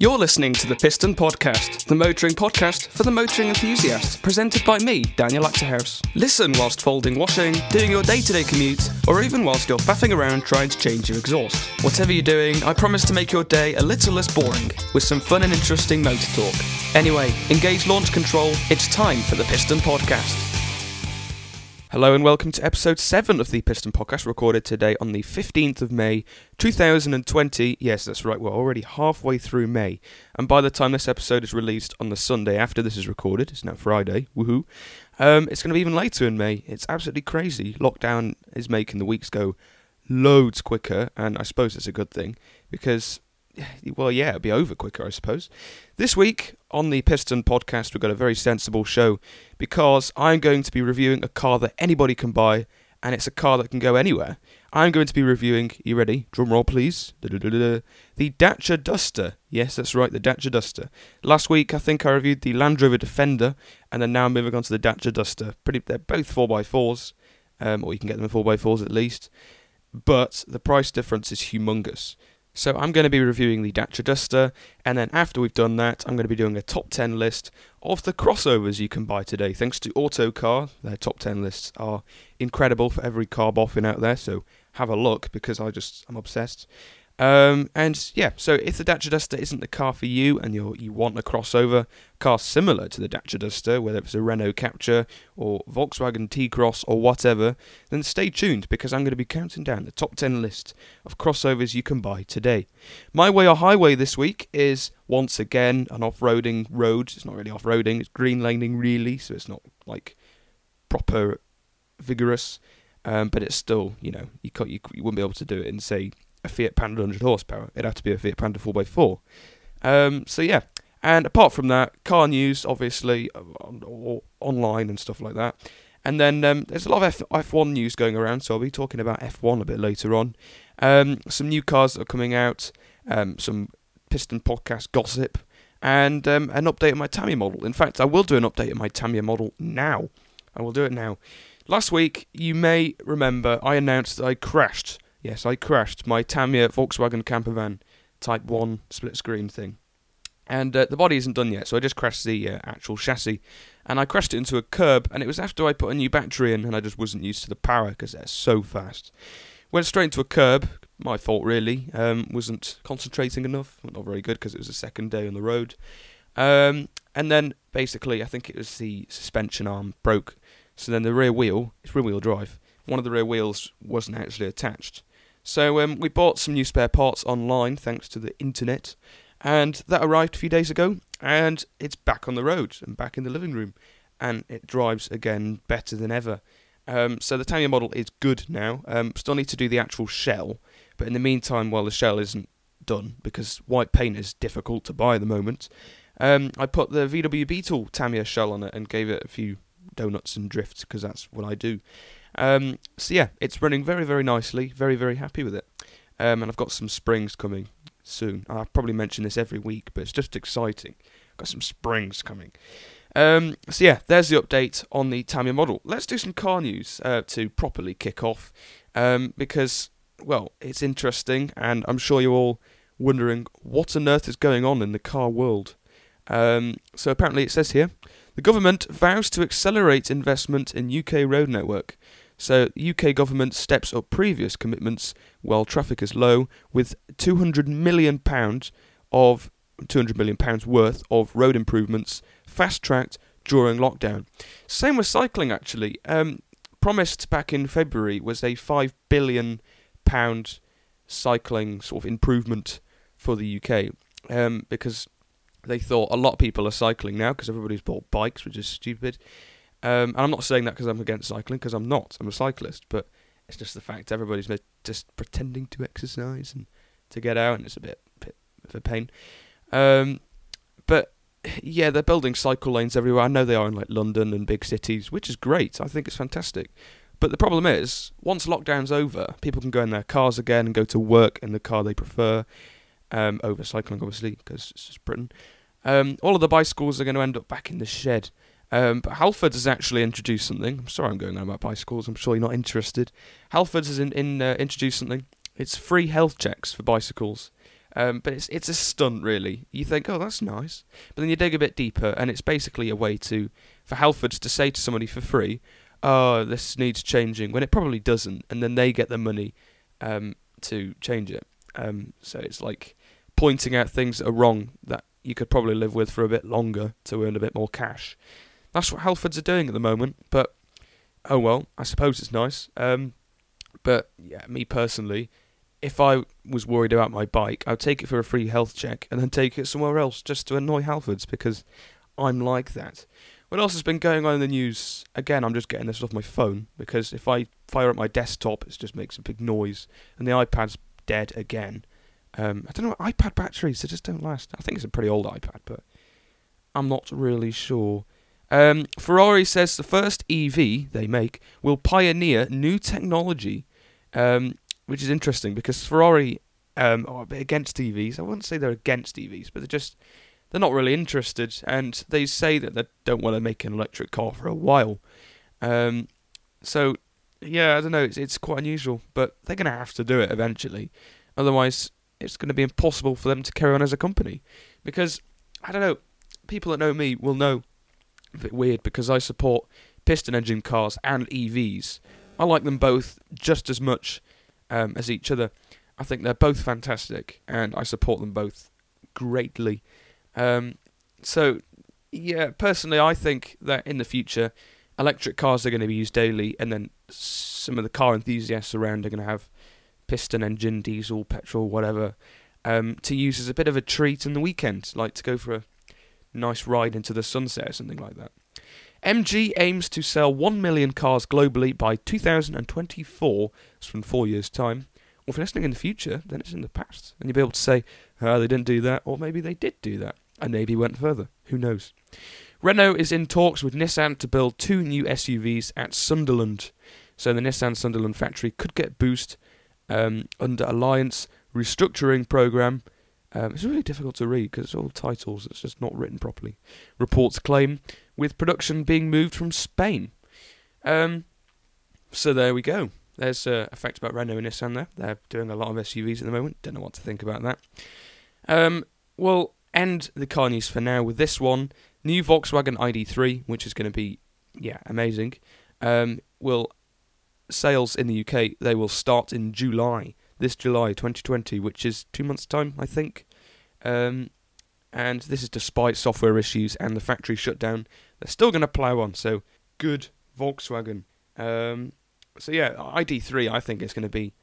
You're listening to the Piston Podcast, the motoring podcast for the motoring enthusiast, presented by me, Daniel Achterhuis. Listen whilst folding washing, doing your day to day commute, or even whilst you're faffing around trying to change your exhaust. Whatever you're doing, I promise to make your day a little less boring, with some fun and interesting motor talk. Anyway, engage launch control, it's time for the Piston Podcast. Hello and welcome to episode 7 of the Piston Podcast, recorded today on the 15th of May 2020. Yes, that's right, we're already halfway through May. And by the time this episode is released on the Sunday after this is recorded, it's now Friday, woohoo, um, it's going to be even later in May. It's absolutely crazy. Lockdown is making the weeks go loads quicker, and I suppose it's a good thing because well, yeah, it'll be over quicker, I suppose. This week on the Piston podcast, we've got a very sensible show because I'm going to be reviewing a car that anybody can buy, and it's a car that can go anywhere. I'm going to be reviewing, you ready? Drum roll, please. The Dacia Duster. Yes, that's right, the Dacia Duster. Last week, I think I reviewed the Land Rover Defender, and then now I'm moving on to the Dacia Duster. Pretty, they're both 4x4s, um, or you can get them in 4x4s at least, but the price difference is humongous. So I'm going to be reviewing the Dacia Duster, and then after we've done that, I'm going to be doing a top 10 list of the crossovers you can buy today. Thanks to Autocar, their top 10 lists are incredible for every car boffin out there, so have a look because I just I'm obsessed. Um, and yeah, so if the Dacia Duster isn't the car for you and you you want a crossover car similar to the Dacia Duster, whether it's a Renault Captur or Volkswagen T-Cross or whatever, then stay tuned because I'm going to be counting down the top 10 list of crossovers you can buy today. My way or highway this week is once again an off-roading road. It's not really off-roading; it's green laning really, so it's not like proper vigorous. Um, but it's still, you know, you, you, you wouldn't be able to do it in say a Fiat Panda 100 horsepower. It'd have to be a Fiat Panda 4x4. Um, so yeah, and apart from that, car news, obviously, on, online and stuff like that. And then um, there's a lot of F- F1 news going around, so I'll be talking about F1 a bit later on. Um, some new cars that are coming out, um, some Piston podcast gossip, and um, an update of my Tamiya model. In fact, I will do an update of my Tamiya model now. I will do it now. Last week, you may remember I announced that I crashed Yes, I crashed my Tamiya Volkswagen camper van Type 1 split screen thing. And uh, the body isn't done yet, so I just crashed the uh, actual chassis. And I crashed it into a curb, and it was after I put a new battery in, and I just wasn't used to the power because they're so fast. Went straight into a curb, my fault really. Um, wasn't concentrating enough, not very good because it was the second day on the road. Um, and then basically, I think it was the suspension arm broke. So then the rear wheel, it's rear wheel drive, one of the rear wheels wasn't actually attached. So um, we bought some new spare parts online thanks to the internet, and that arrived a few days ago, and it's back on the road and back in the living room, and it drives again better than ever. Um, so the Tamiya model is good now. Um, still need to do the actual shell, but in the meantime, while the shell isn't done, because white paint is difficult to buy at the moment, um, I put the VW Beetle Tamiya shell on it and gave it a few donuts and drifts because that's what I do. Um, so yeah, it's running very, very nicely. Very, very happy with it. Um, and I've got some springs coming soon. I probably mention this every week, but it's just exciting. Got some springs coming. Um, so yeah, there's the update on the Tamiya model. Let's do some car news uh, to properly kick off, um, because well, it's interesting, and I'm sure you're all wondering what on earth is going on in the car world. Um, so apparently, it says here the government vows to accelerate investment in UK road network. So, UK government steps up previous commitments while traffic is low, with 200 million pounds of 200 million pounds worth of road improvements fast tracked during lockdown. Same with cycling, actually. Um, promised back in February was a five billion pound cycling sort of improvement for the UK, um, because they thought a lot of people are cycling now because everybody's bought bikes, which is stupid. Um, and I'm not saying that because I'm against cycling, because I'm not. I'm a cyclist, but it's just the fact everybody's just pretending to exercise and to get out, and it's a bit, bit of a pain. Um, but yeah, they're building cycle lanes everywhere. I know they are in like London and big cities, which is great. I think it's fantastic. But the problem is, once lockdown's over, people can go in their cars again and go to work in the car they prefer, um, over cycling, obviously, because it's just Britain. Um, all of the bicycles are going to end up back in the shed. Um, but Halfords has actually introduced something. I'm sorry I'm going on about bicycles. I'm sure you're not interested. Halfords has in, in, uh, introduced something. It's free health checks for bicycles. Um, but it's it's a stunt, really. You think, oh, that's nice, but then you dig a bit deeper, and it's basically a way to for Halfords to say to somebody for free, "Oh, this needs changing," when it probably doesn't, and then they get the money um, to change it. Um, so it's like pointing out things that are wrong that you could probably live with for a bit longer to earn a bit more cash. That's what Halfords are doing at the moment, but oh well, I suppose it's nice. Um, but yeah, me personally, if I was worried about my bike, I'd take it for a free health check and then take it somewhere else just to annoy Halfords because I'm like that. What else has been going on in the news? Again, I'm just getting this off my phone because if I fire up my desktop, it just makes a big noise, and the iPad's dead again. Um, I don't know iPad batteries; they just don't last. I think it's a pretty old iPad, but I'm not really sure. Um, Ferrari says the first EV they make will pioneer new technology, um, which is interesting because Ferrari um, are a bit against EVs. I wouldn't say they're against EVs, but they're just they're not really interested, and they say that they don't want to make an electric car for a while. Um, so yeah, I don't know. It's it's quite unusual, but they're going to have to do it eventually. Otherwise, it's going to be impossible for them to carry on as a company. Because I don't know, people that know me will know a bit weird because I support piston engine cars and EVs. I like them both just as much um, as each other. I think they're both fantastic, and I support them both greatly. Um, so, yeah, personally, I think that in the future, electric cars are going to be used daily, and then some of the car enthusiasts around are going to have piston engine, diesel, petrol, whatever, um, to use as a bit of a treat in the weekend, like to go for a nice ride into the sunset or something like that. MG aims to sell 1 million cars globally by 2024. It's from four years' time. Or if you're listening in the future, then it's in the past. And you'll be able to say, oh, they didn't do that, or maybe they did do that, and maybe went further. Who knows? Renault is in talks with Nissan to build two new SUVs at Sunderland. So the Nissan Sunderland factory could get boost um, under Alliance restructuring program um, it's really difficult to read because it's all titles. It's just not written properly. Reports claim with production being moved from Spain. Um, so there we go. There's uh, a fact about Renault and Nissan there. They're doing a lot of SUVs at the moment. Don't know what to think about that. Um, we'll end the car news for now with this one. New Volkswagen ID3, which is going to be, yeah, amazing. Um, will sales in the UK they will start in July this July 2020, which is two months' time, I think. Um, and this is despite software issues and the factory shutdown. They're still going to plough on, so good Volkswagen. Um, so yeah, ID3 I think is going to be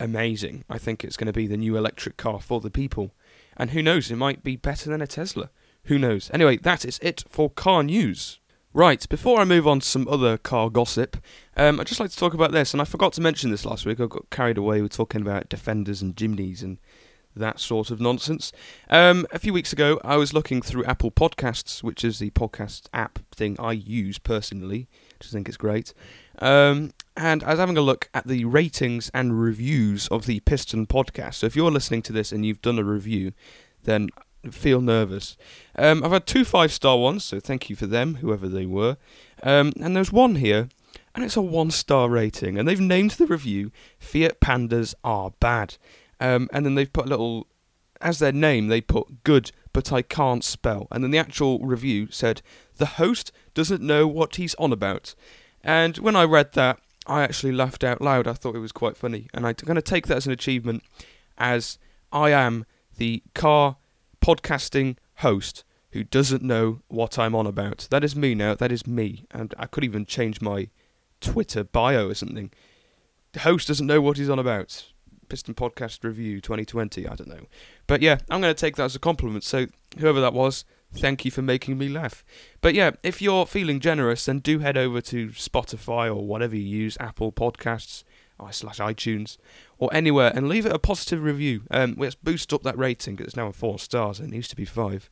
amazing. I think it's going to be the new electric car for the people. And who knows, it might be better than a Tesla. Who knows? Anyway, that is it for car news. Right, before I move on to some other car gossip, um, I'd just like to talk about this, and I forgot to mention this last week. I got carried away with talking about defenders and Jimnys and that sort of nonsense. Um, a few weeks ago, I was looking through Apple Podcasts, which is the podcast app thing I use personally, which I think is great. Um, and I was having a look at the ratings and reviews of the Piston podcast. So if you're listening to this and you've done a review, then feel nervous. Um, I've had two five star ones, so thank you for them, whoever they were. Um, and there's one here, and it's a one star rating, and they've named the review Fiat Pandas Are Bad. Um, and then they've put a little, as their name, they put good, but I can't spell. And then the actual review said, The host doesn't know what he's on about. And when I read that, I actually laughed out loud. I thought it was quite funny. And I'm going to take that as an achievement, as I am the car podcasting host who doesn't know what I'm on about. That is me now. That is me. And I could even change my Twitter bio or something. The host doesn't know what he's on about. Piston Podcast Review 2020. I don't know. But yeah, I'm going to take that as a compliment. So, whoever that was, thank you for making me laugh. But yeah, if you're feeling generous, then do head over to Spotify or whatever you use, Apple Podcasts, oh, slash iTunes or anywhere and leave it a positive review. Um, let's boost up that rating because it's now four stars. And it used to be five.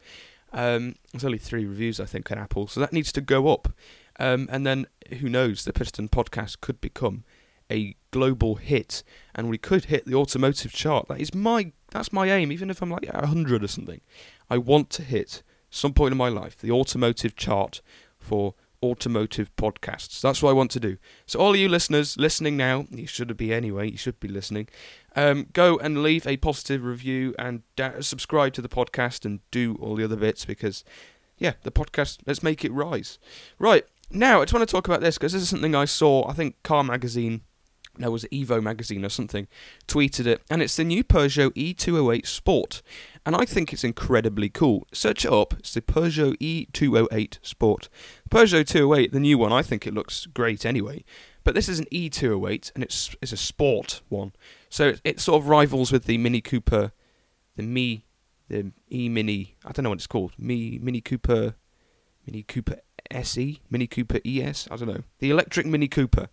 Um, there's only three reviews, I think, on Apple, so that needs to go up. Um, and then who knows? The Piston Podcast could become a global hit, and we could hit the automotive chart. That is my that's my aim. Even if I'm like a hundred or something, I want to hit some point in my life the automotive chart for automotive podcasts. That's what I want to do. So, all you listeners listening now, you should be anyway, you should be listening, um, go and leave a positive review and da- subscribe to the podcast and do all the other bits because, yeah, the podcast, let's make it rise. Right, now I just want to talk about this because this is something I saw, I think Car Magazine there was Evo magazine or something, tweeted it, and it's the new Peugeot E208 Sport, and I think it's incredibly cool. Search it up, it's the Peugeot E208 Sport. Peugeot 208, the new one, I think it looks great anyway, but this is an E208, and it's it's a sport one, so it, it sort of rivals with the Mini Cooper, the Me, the E Mini, I don't know what it's called, Me Mini Cooper, Mini Cooper SE, Mini Cooper ES, I don't know, the electric Mini Cooper.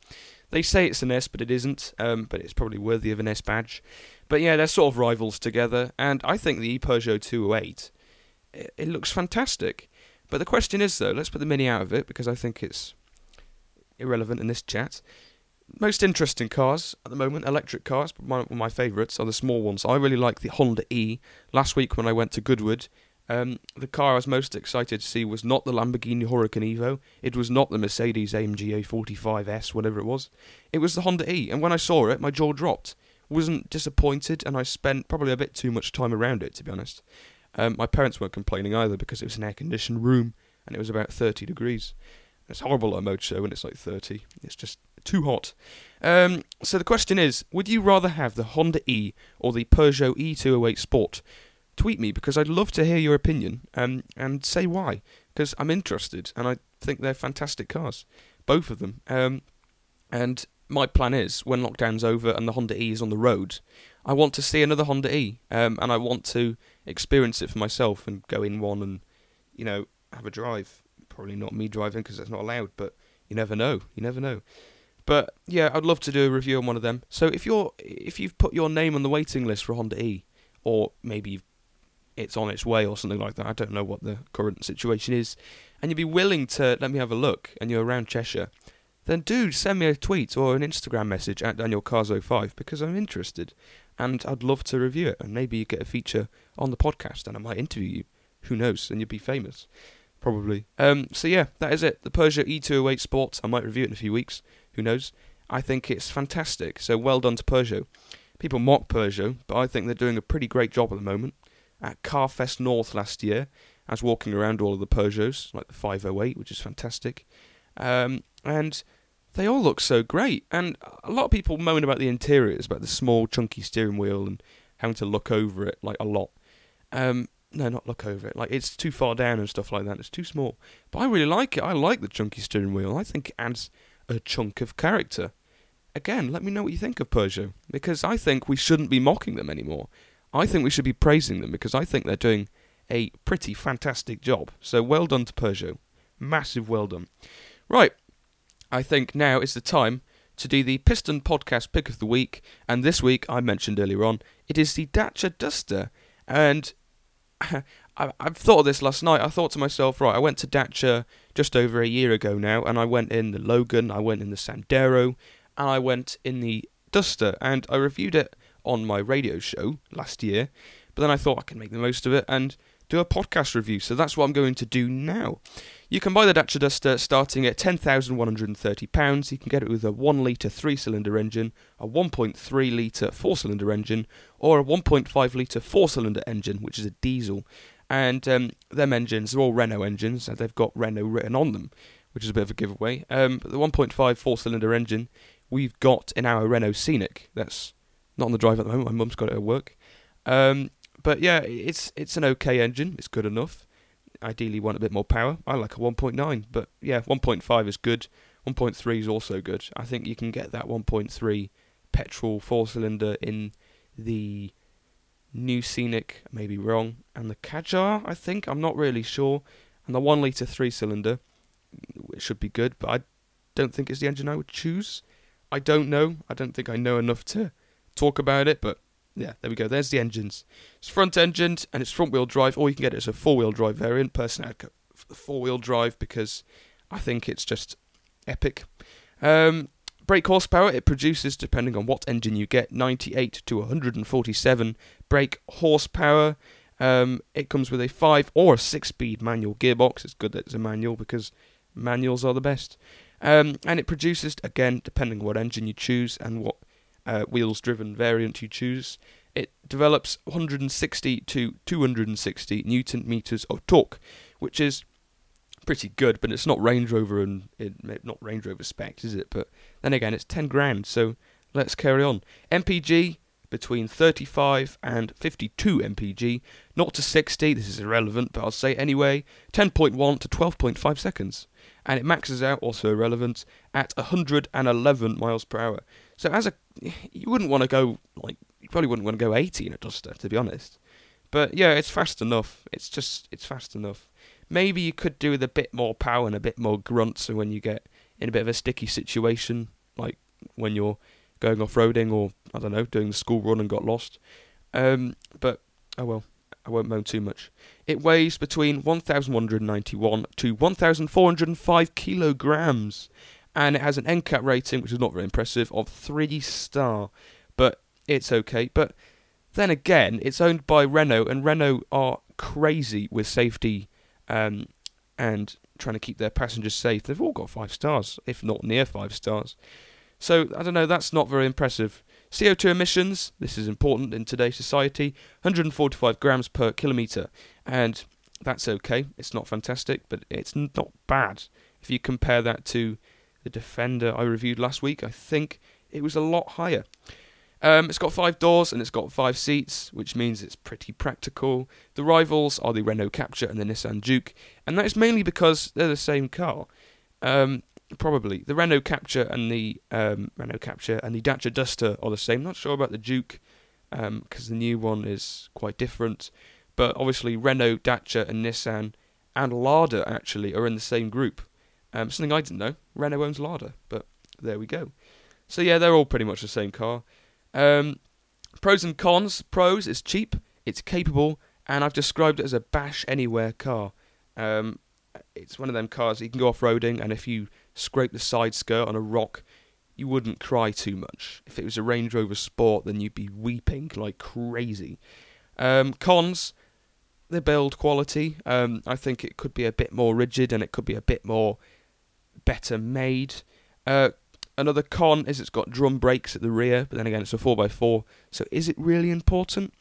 They say it's an S, but it isn't. Um, but it's probably worthy of an S badge. But yeah, they're sort of rivals together, and I think the Peugeot 208 it, it looks fantastic. But the question is though, let's put the Mini out of it because I think it's irrelevant in this chat. Most interesting cars at the moment, electric cars, but of my favourites are the small ones. I really like the Honda E. Last week when I went to Goodwood, um, the car I was most excited to see was not the Lamborghini Huracan Evo. It was not the Mercedes AMG A45S, whatever it was. It was the Honda E, and when I saw it, my jaw dropped. Wasn't disappointed, and I spent probably a bit too much time around it, to be honest. Um, my parents weren't complaining either because it was an air-conditioned room and it was about 30 degrees. It's horrible at a motor show when it's like 30. It's just too hot. Um, so the question is, would you rather have the Honda E or the Peugeot E208 Sport? Tweet me because I'd love to hear your opinion um, and say why because I'm interested and I think they're fantastic cars, both of them. Um, and my plan is when lockdown's over and the Honda E is on the road, I want to see another Honda E um, and I want to experience it for myself and go in one and you know have a drive. Probably not me driving because that's not allowed, but you never know. You never know. But yeah, I'd love to do a review on one of them. So if you're if you've put your name on the waiting list for Honda E, or maybe you've it's on its way or something like that. I don't know what the current situation is. And you'd be willing to let me have a look and you're around Cheshire, then do send me a tweet or an Instagram message at DanielCars05 because I'm interested and I'd love to review it. And maybe you get a feature on the podcast and I might interview you. Who knows? And you'd be famous. Probably. Um, so yeah, that is it. The Peugeot E208 Sport. I might review it in a few weeks. Who knows? I think it's fantastic. So well done to Peugeot. People mock Peugeot, but I think they're doing a pretty great job at the moment at Carfest North last year. I was walking around all of the Peugeots, like the 508, which is fantastic. Um, and they all look so great. And a lot of people moan about the interiors, about the small, chunky steering wheel and having to look over it like a lot. Um, no, not look over it. Like it's too far down and stuff like that. It's too small. But I really like it. I like the chunky steering wheel. I think it adds a chunk of character. Again, let me know what you think of Peugeot because I think we shouldn't be mocking them anymore. I think we should be praising them because I think they're doing a pretty fantastic job. So well done to Peugeot. Massive well done. Right, I think now is the time to do the Piston Podcast Pick of the Week. And this week, I mentioned earlier on, it is the Dacia Duster. And I, have thought of this last night. I thought to myself, right, I went to Dacia just over a year ago now, and I went in the Logan, I went in the Sandero, and I went in the Duster, and I reviewed it on my radio show last year, but then I thought I can make the most of it and do a podcast review. So that's what I'm going to do now. You can buy the Dacia Duster starting at £10,130. You can get it with a 1 litre 3 cylinder engine, a 1.3 litre 4 cylinder engine, or a 1.5 litre 4 cylinder engine, which is a diesel. And um, them engines are all Renault engines, and they've got Renault written on them, which is a bit of a giveaway. Um, but the 1.5 4 cylinder engine we've got in our Renault Scenic. That's not on the drive at the moment. My mum's got it at work. Um, but yeah, it's it's an okay engine. It's good enough. Ideally, want a bit more power. I like a 1.9, but yeah, 1.5 is good. 1.3 is also good. I think you can get that 1.3 petrol four cylinder in the new Scenic. I may be wrong, and the Kadjar. I think I'm not really sure. And the one liter three cylinder, it should be good, but I don't think it's the engine I would choose. I don't know. I don't think I know enough to talk about it, but yeah, there we go. There's the engines. It's front engined and it's front wheel drive, or you can get it as a four wheel drive variant. Personally, I'd go four wheel drive because I think it's just epic. Um, brake horsepower it produces, depending on what engine you get, 98 to 147 brake horsepower. Um, it comes with a five or a six speed manual gearbox. It's good that it's a manual because Manuals are the best. Um, and it produces, again, depending on what engine you choose and what uh, wheels driven variant you choose, it develops 160 to 260 newton meters of torque, which is pretty good, but it's not Range Rover and it, not Range Rover specs, is it? But then again, it's 10 grand, so let's carry on. MPG between 35 and 52 mpg, not to 60, this is irrelevant, but I'll say anyway, 10.1 to 12.5 seconds. And it maxes out, also irrelevant, at 111 miles per hour. So as a, you wouldn't want to go, like, you probably wouldn't want to go 80 in a Duster, to be honest. But yeah, it's fast enough. It's just, it's fast enough. Maybe you could do with a bit more power and a bit more grunt, so when you get in a bit of a sticky situation, like when you're going off roading or I don't know doing the school run and got lost. Um, but oh well, I won't moan too much. It weighs between 1,191 to 1,405 kilograms, and it has an NCAP rating, which is not very impressive, of three star. But it's okay. But then again, it's owned by Renault, and Renault are crazy with safety um, and trying to keep their passengers safe. They've all got five stars, if not near five stars. So, I don't know, that's not very impressive. CO2 emissions, this is important in today's society, 145 grams per kilometre. And that's okay. It's not fantastic, but it's not bad. If you compare that to the Defender I reviewed last week, I think it was a lot higher. Um, it's got five doors and it's got five seats, which means it's pretty practical. The rivals are the Renault Captur and the Nissan Juke, and that is mainly because they're the same car. Um, probably the Renault Captur and the um, Renault Captur and the Dacia Duster are the same. Not sure about the Juke because um, the new one is quite different. But obviously Renault, Dacia, and Nissan and Lada actually are in the same group. Um, something I didn't know. Renault owns Lada, but there we go. So yeah, they're all pretty much the same car. Um, pros and cons. Pros, it's cheap, it's capable, and I've described it as a bash anywhere car. Um, it's one of them cars you can go off roading, and if you scrape the side skirt on a rock, you wouldn't cry too much. If it was a Range Rover Sport, then you'd be weeping like crazy. Um, cons, the build quality. Um, I think it could be a bit more rigid and it could be a bit more better made. Uh, another con is it's got drum brakes at the rear, but then again, it's a 4x4, so is it really important?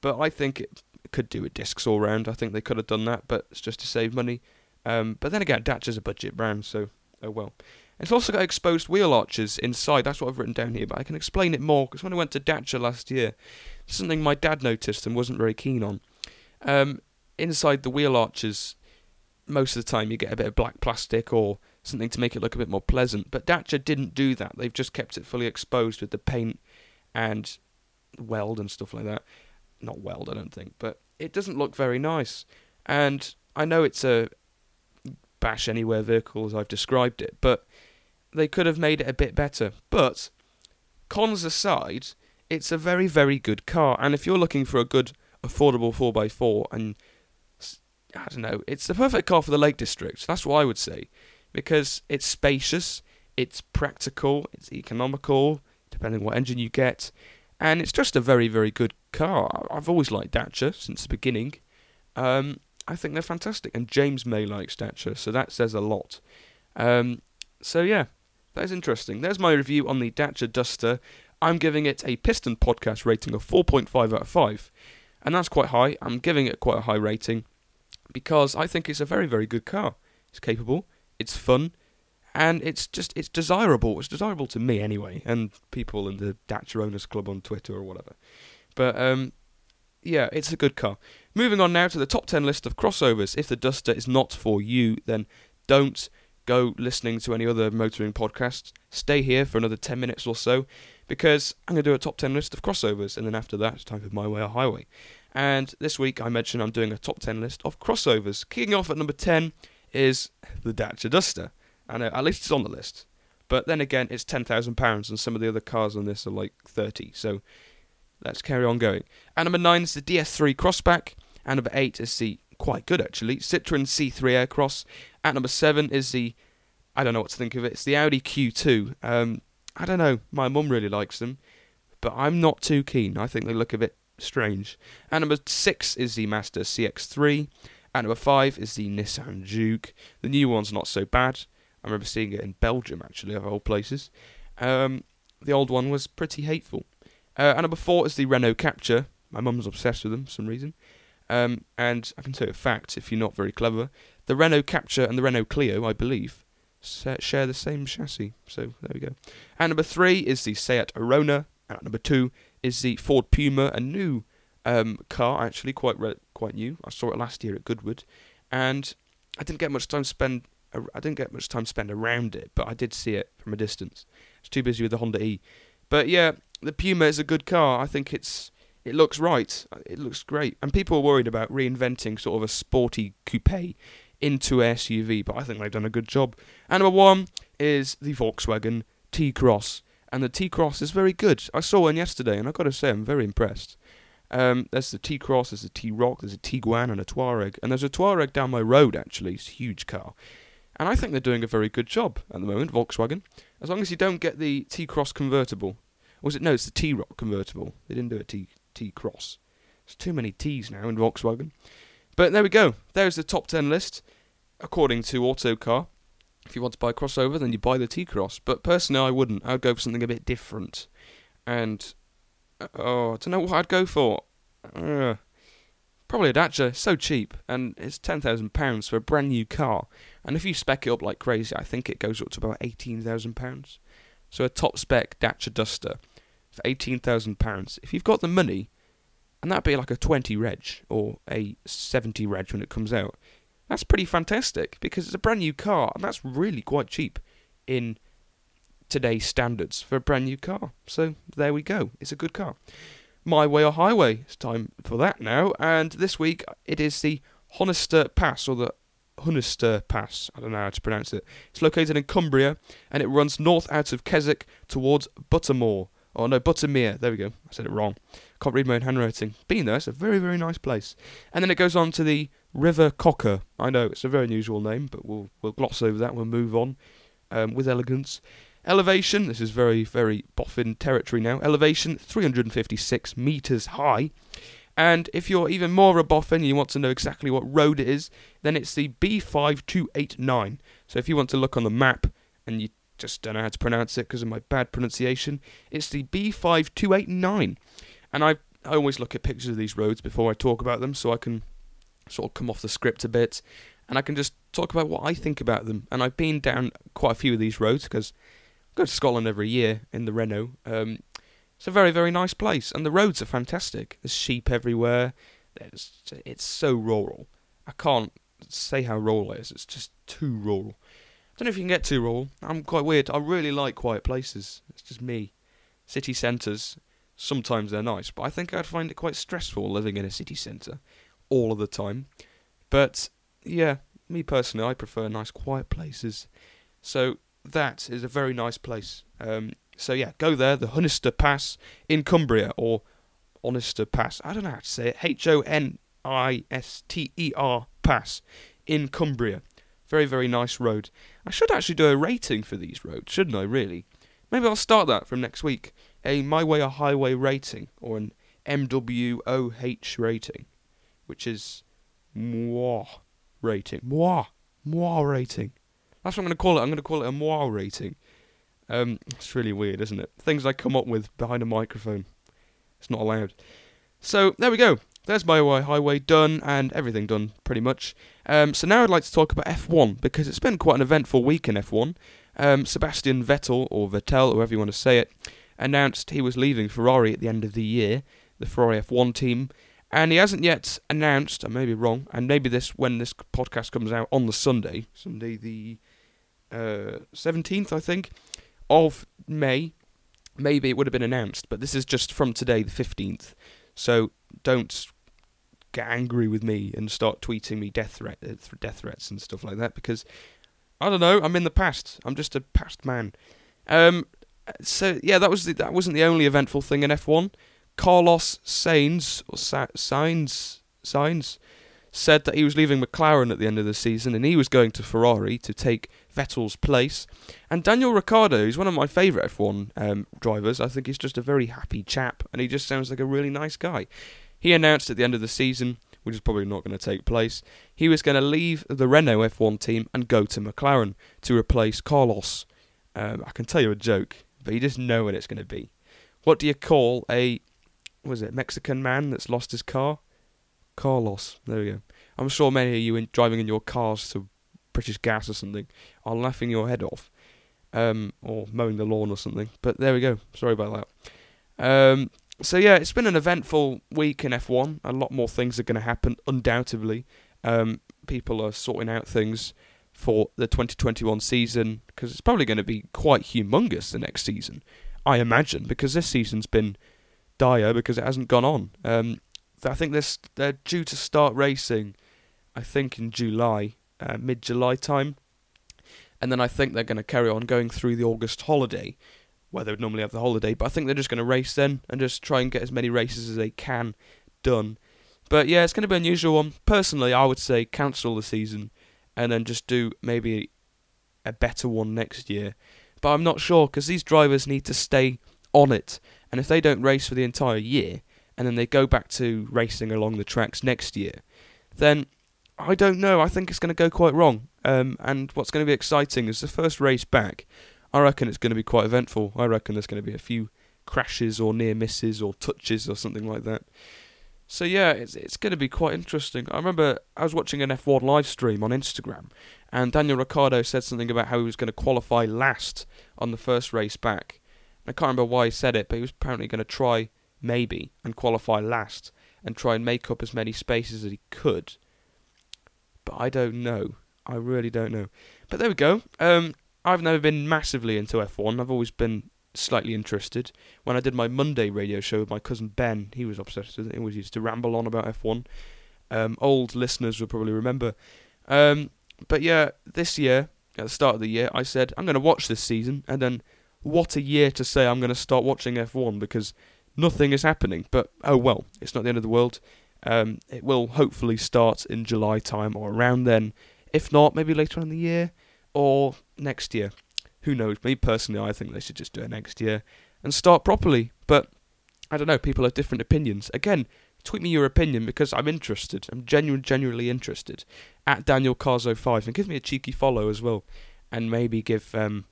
But I think it could do with discs all round. I think they could have done that, but it's just to save money. Um, but then again, Dacia's a budget brand, so oh well. It's also got exposed wheel arches inside. That's what I've written down here, but I can explain it more because when I went to Dacia last year, something my dad noticed and wasn't very keen on. Um, inside the wheel arches, most of the time you get a bit of black plastic or something to make it look a bit more pleasant. But Dacia didn't do that. They've just kept it fully exposed with the paint and weld and stuff like that. Not weld, I don't think, but it doesn't look very nice. And I know it's a bash anywhere vehicle as I've described it, but they could have made it a bit better. But cons aside, it's a very very good car, and if you're looking for a good affordable 4x4 and I don't know, it's the perfect car for the Lake District. That's what I would say because it's spacious, it's practical, it's economical, depending what engine you get, and it's just a very, very good car. I've always liked Dacia since the beginning. Um, I think they're fantastic. And James May likes Dacia, so that says a lot. Um, so yeah, that is interesting. There's my review on the Dacia Duster. I'm giving it a Piston Podcast rating of 4.5 out of 5. And that's quite high. I'm giving it quite a high rating because I think it's a very, very good car. It's capable, it's fun, and it's just it's desirable. It's desirable to me anyway, and people in the Owners Club on Twitter or whatever. But um, yeah, it's a good car. Moving on now to the top 10 list of crossovers. If the Duster is not for you, then don't go listening to any other motoring podcasts. Stay here for another 10 minutes or so because I'm going to do a top 10 list of crossovers, and then after that, it's time for My Way or Highway. And this week, I mentioned I'm doing a top 10 list of crossovers. Kicking off at number 10 is the Dacia Duster. I know, at least it's on the list. But then again, it's £10,000, and some of the other cars on this are like 30 so let's carry on going. And number 9 is the DS3 Crossback. And number 8 is the, quite good actually, Citroen C3 Aircross. At number 7 is the, I don't know what to think of it, it's the Audi Q2. Um, I don't know, my mum really likes them, but I'm not too keen. I think they look a bit strange. And number 6 is the Mazda CX3. At number five is the Nissan Juke. The new one's not so bad. I remember seeing it in Belgium, actually, of all places. Um, the old one was pretty hateful. Uh, and number four is the Renault Captur. My mum's obsessed with them for some reason. Um, and I can tell you a fact, if you're not very clever, the Renault Captur and the Renault Clio, I believe, share the same chassis. So there we go. And number three is the Seat Arona. And number two is the Ford Puma, a new um, car, actually quite re- quite new. I saw it last year at Goodwood, and I didn't get much time spend. I didn't get much time spent around it, but I did see it from a distance. It's too busy with the Honda E. But yeah, the Puma is a good car. I think it's it looks right. It looks great, and people are worried about reinventing sort of a sporty coupe into SUV, but I think they've done a good job. And number one is the Volkswagen T Cross, and the T Cross is very good. I saw one yesterday, and I've got to say I'm very impressed. Um, there's the T Cross, there's a T Roc, there's a Tiguan, and a Touareg, and there's a Touareg down my road actually. It's a huge car, and I think they're doing a very good job at the moment. Volkswagen, as long as you don't get the T Cross convertible, or was it no? It's the T Roc convertible. They didn't do a T T Cross. There's too many T's now in Volkswagen. But there we go. There's the top 10 list, according to Autocar. If you want to buy a crossover, then you buy the T Cross. But personally, I wouldn't. I'd go for something a bit different. And, oh, I don't know what I'd go for. Probably a Dacia. So cheap. And it's £10,000 for a brand new car. And if you spec it up like crazy, I think it goes up to about £18,000. So a top spec Dacia Duster for £18,000. If you've got the money, and that'd be like a 20 reg or a 70 reg when it comes out. That's pretty fantastic because it's a brand new car and that's really quite cheap in today's standards for a brand new car. So there we go. It's a good car. My Way or Highway. It's time for that now. And this week it is the Honister Pass or the Hunister Pass. I don't know how to pronounce it. It's located in Cumbria and it runs north out of Keswick towards Buttermore. Oh no, Buttermere. There we go. I said it wrong. Can't read my own handwriting. Been there. It's a very, very nice place. And then it goes on to the River Cocker. I know it's a very unusual name, but we'll we'll gloss over that. We'll move on um, with elegance. Elevation. This is very, very boffin territory now. Elevation 356 meters high. And if you're even more of a boffin and you want to know exactly what road it is, then it's the B5289. So if you want to look on the map and you just don't know how to pronounce it because of my bad pronunciation. It's the B5289. And I, I always look at pictures of these roads before I talk about them so I can sort of come off the script a bit and I can just talk about what I think about them. And I've been down quite a few of these roads because go to Scotland every year in the Renault. Um, it's a very, very nice place, and the roads are fantastic. There's sheep everywhere. There's, it's so rural. I can't say how rural it is. It's just too rural I don't know if you can get too rural. I'm quite weird. I really like quiet places. It's just me. City centres, sometimes they're nice, but I think I'd find it quite stressful living in a city centre all of the time. But yeah, me personally, I prefer nice quiet places. So that is a very nice place. Um, so yeah, go there, the Honister Pass in Cumbria, or Honister Pass. I don't know how to say it. H O N I S T E R Pass in Cumbria. Very, very nice road. I should actually do a rating for these roads, shouldn't I, really? Maybe I'll start that from next week. A My Way or Highway rating, or an MWOH rating, which is moi rating. Moi. Moi rating. That's what I'm going to call it. I'm going to call it a moi rating. Um, it's really weird, isn't it? Things I come up with behind a microphone. It's not allowed. So, there we go there's my highway done and everything done pretty much. Um, so now I'd like to talk about F1 because it's been quite an eventful week in F1. Um, Sebastian Vettel, or Vettel, however you want to say it, announced he was leaving Ferrari at the end of the year, the Ferrari F1 team, and he hasn't yet announced, I may be wrong, and maybe this when this podcast comes out on the Sunday, Sunday the uh, 17th, I think, of May, maybe it would have been announced, but this is just from today, the 15th. So don't get angry with me and start tweeting me death threat uh, death threats and stuff like that because I don't know. I'm in the past. I'm just a past man. Um, so yeah, that was the, that wasn't the only eventful thing in F1. Carlos Sainz or Sa- Sainz Sainz said that he was leaving McLaren at the end of the season and he was going to Ferrari to take Vettel's place. And Daniel Ricciardo is one of my favourite F1 um, drivers. I think he's just a very happy chap and he just sounds like a really nice guy. He announced at the end of the season, which is probably not going to take place. He was going to leave the Renault F1 team and go to McLaren to replace Carlos. Um, I can tell you a joke, but you just know what it's going to be. What do you call a was it Mexican man that's lost his car? Carlos. There we go. I'm sure many of you in, driving in your cars to British Gas or something are laughing your head off, um, or mowing the lawn or something. But there we go. Sorry about that. Um, so yeah, it's been an eventful week in F1. A lot more things are going to happen, undoubtedly. Um, people are sorting out things for the 2021 season because it's probably going to be quite humongous the next season, I imagine, because this season's been dire because it hasn't gone on. Um, I think they're, they're due to start racing, I think in July, uh, mid July time. And then I think they're going to carry on going through the August holiday, where they would normally have the holiday. But I think they're just going to race then and just try and get as many races as they can done. But yeah, it's going to be an unusual one. Personally, I would say cancel the season and then just do maybe a better one next year. But I'm not sure because these drivers need to stay on it. And if they don't race for the entire year and then they go back to racing along the tracks next year, then I don't know. I think it's going to go quite wrong. Um, and what's going to be exciting is the first race back. I reckon it's going to be quite eventful. I reckon there's going to be a few crashes or near misses or touches or something like that. So yeah, it's it's going to be quite interesting. I remember I was watching an F1 live stream on Instagram, and Daniel Ricciardo said something about how he was going to qualify last on the first race back. I can't remember why he said it, but he was apparently going to try maybe and qualify last and try and make up as many spaces as he could but I don't know. I really don't know. But there we go. Um, I've never been massively into F1. I've always been slightly interested. When I did my Monday radio show with my cousin Ben, he was obsessed with it. He always used to ramble on about F1. Um, old listeners will probably remember. Um, but yeah, this year, at the start of the year, I said, I'm going to watch this season, and then what a year to say I'm going to start watching F1 because nothing is happening. But oh well, it's not the end of the world. Um, it will hopefully start in July time or around then. If not, maybe later on in the year or next year. Who knows? Me personally, I think they should just do it next year and start properly. But I don't know. People have different opinions. Again, tweet me your opinion because I'm interested. I'm genuinely, genuinely interested. At Daniel Carzo five and give me a cheeky follow as well, and maybe give um,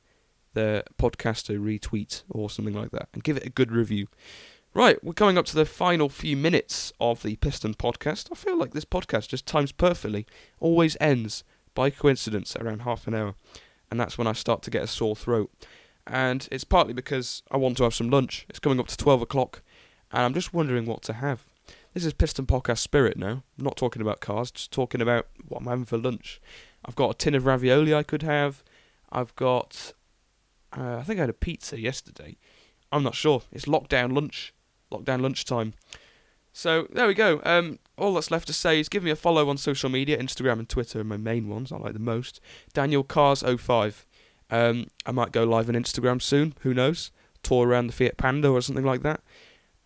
the podcast a retweet or something like that, and give it a good review. Right, we're coming up to the final few minutes of the Piston podcast. I feel like this podcast just times perfectly, always ends by coincidence around half an hour, and that's when I start to get a sore throat. And it's partly because I want to have some lunch. It's coming up to 12 o'clock, and I'm just wondering what to have. This is Piston Podcast Spirit now. I'm not talking about cars, just talking about what I'm having for lunch. I've got a tin of ravioli I could have. I've got. Uh, I think I had a pizza yesterday. I'm not sure. It's lockdown lunch lockdown lunchtime. So there we go. Um, all that's left to say is give me a follow on social media, Instagram and Twitter are my main ones. I like the most. Daniel Cars05. Um, I might go live on Instagram soon. Who knows? Tour around the Fiat Panda or something like that.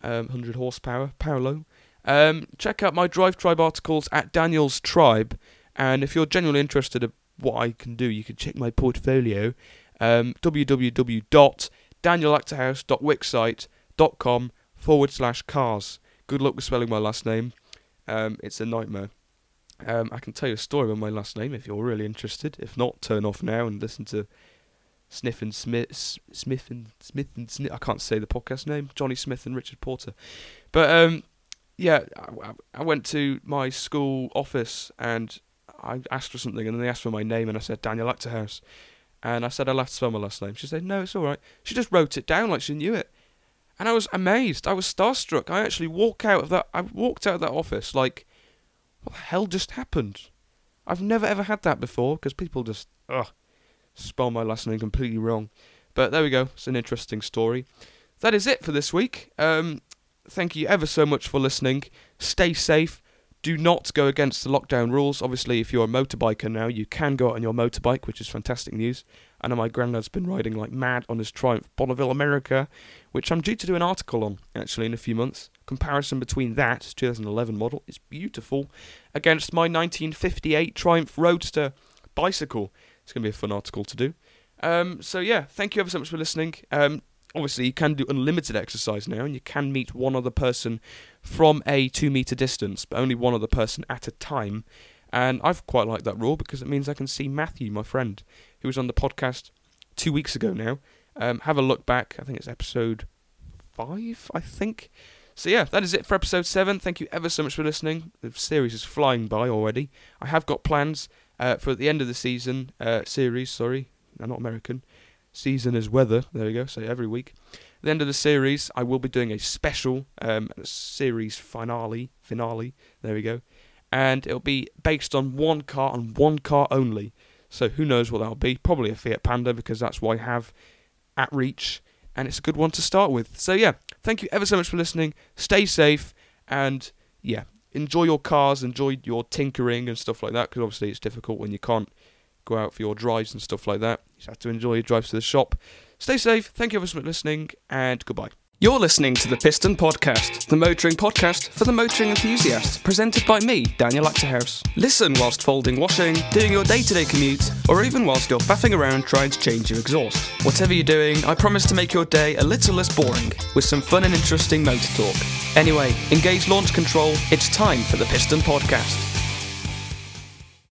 Um, 100 horsepower, Paolo. Um, check out my Drive Tribe articles at Daniel's Tribe. And if you're genuinely interested in what I can do, you can check my portfolio. Um, www.danielachterhuis.wixsite.com forward slash cars. Good luck with spelling my last name. Um, it's a nightmare. Um, I can tell you a story about my last name if you're really interested. If not, turn off now and listen to Sniff and Smith, Smith and Smith and Smith. I can't say the podcast name. Jonny Smith and Richard Porter. But um, yeah, I, I went to my school office and I asked for something, and then they asked for my name, and I said Daniel Achterhuis. And I said I left to spell my last name. She said, No, it's all right. She just wrote it down like she knew it and I was amazed. I was starstruck. I actually walk out of that. I walked out of that office like, what the hell just happened? I've never ever had that before because people just ugh spell my last name completely wrong. But there we go. It's an interesting story. That is it for this week. Um, thank you ever so much for listening. Stay safe. Do not go against the lockdown rules. Obviously, if you're a motorbiker now, you can go out on your motorbike, which is fantastic news. Know my granddad's been riding like mad on his Triumph Bonneville America, which I'm due to do an article on actually in a few months. Comparison between that 2011 model is beautiful against my 1958 Triumph Roadster bicycle. It's going to be a fun article to do. Um, so yeah, thank you ever so much for listening. Um, obviously, you can do unlimited exercise now, and you can meet one other person from a two meter distance, but only one other person at a time. And I've quite liked that rule because it means I can see Matthew, my friend, who was on the podcast two weeks ago now. Um, have a look back. I think it's episode five, I think. So yeah, that is it for episode seven. Thank you ever so much for listening. The series is flying by already. I have got plans uh, for the end of the season uh, series. Sorry, I'm not American. Season is weather. There we go. So every week, at the end of the series, I will be doing a special um, series finale. Finale. There we go. And it'll be based on one car and one car only. So who knows what that'll be? Probably a Fiat Panda because that's what I have at reach, and it's a good one to start with. So yeah, thank you ever so much for listening. Stay safe, and yeah, enjoy your cars, enjoy your tinkering and stuff like that. Because obviously it's difficult when you can't go out for your drives and stuff like that. You just have to enjoy your drives to the shop. Stay safe. Thank you ever so much for listening, and goodbye. You're listening to the Piston Podcast, the motoring podcast for the motoring enthusiast, presented by me, Daniel Achterhuis. Listen whilst folding washing, doing your day to day commute, or even whilst you're faffing around trying to change your exhaust. Whatever you're doing, I promise to make your day a little less boring, with some fun and interesting motor talk. Anyway, engage launch control, it's time for the Piston Podcast.